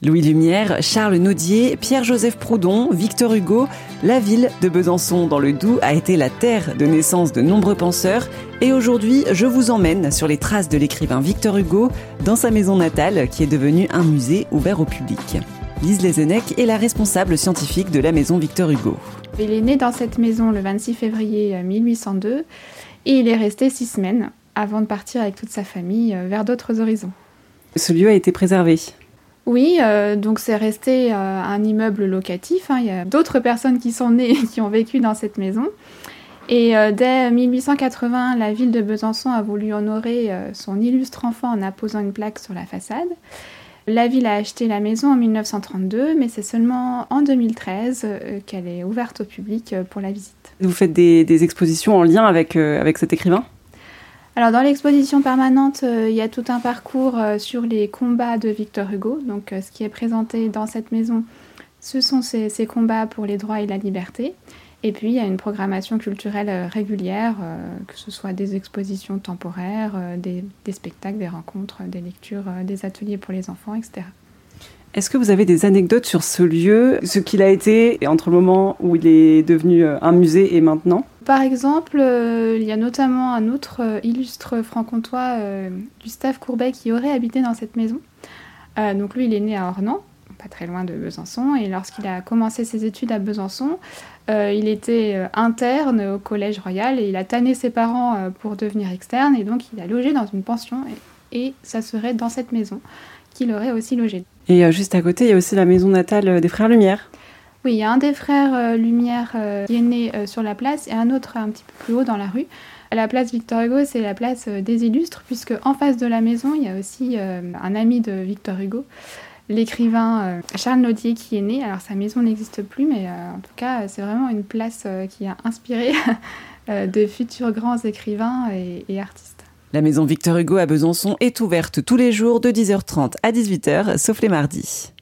Louis Lumière, Charles Naudier, Pierre-Joseph Proudhon, Victor Hugo, la ville de Besançon dans le Doubs a été la terre de naissance de nombreux penseurs et aujourd'hui je vous emmène sur les traces de l'écrivain Victor Hugo dans sa maison natale qui est devenue un musée ouvert au public. Lise Lezenec est la responsable scientifique de la maison Victor Hugo. Il est né dans cette maison le 26 février 1802 et il est resté six semaines avant de partir avec toute sa famille euh, vers d'autres horizons. Ce lieu a été préservé oui, euh, donc c'est resté euh, un immeuble locatif. Hein. Il y a d'autres personnes qui sont nées et qui ont vécu dans cette maison. Et euh, dès 1880, la ville de Besançon a voulu honorer son illustre enfant en apposant une plaque sur la façade. La ville a acheté la maison en 1932, mais c'est seulement en 2013 qu'elle est ouverte au public pour la visite. Vous faites des, expositions en lien avec, avec cet écrivain? Alors dans l'exposition permanente, euh, il y a tout un parcours euh, sur les combats de Victor Hugo. Donc euh, ce qui est présenté dans cette maison, ce sont ces, combats pour les droits et la liberté. Et puis il y a une programmation culturelle régulière, que ce soit des expositions temporaires, des, spectacles, des rencontres, des lectures, des ateliers pour les enfants, etc. Est-ce que vous avez des anecdotes sur ce lieu, ce qu'il a été entre le moment où il est devenu un musée et maintenant? Par exemple, euh, il y a notamment un autre euh, illustre franc-comtois, euh, Gustave Courbet, qui aurait habité dans cette maison. donc lui, il est né à Ornans, pas très loin de Besançon, et lorsqu'il a commencé ses études à Besançon, il était interne au Collège Royal et il a tanné ses parents pour devenir externe, et donc il a logé dans une pension, et ça serait dans cette maison qu'il aurait aussi logé. Et juste à côté, il y a aussi la maison natale des Frères Lumière. Oui, il y a un des frères euh, Lumière euh, qui est né euh, sur la place et un autre un petit peu plus haut dans la rue. La place Victor Hugo, c'est la place des illustres, puisque en face de la maison, il y a aussi un ami de Victor Hugo, l'écrivain Charles Naudier qui est né. Alors sa maison n'existe plus, mais en tout cas, c'est vraiment une place qui a inspiré de futurs grands écrivains et artistes. La maison Victor Hugo à Besançon est ouverte tous les jours de 10h30 à 18h, sauf les mardis.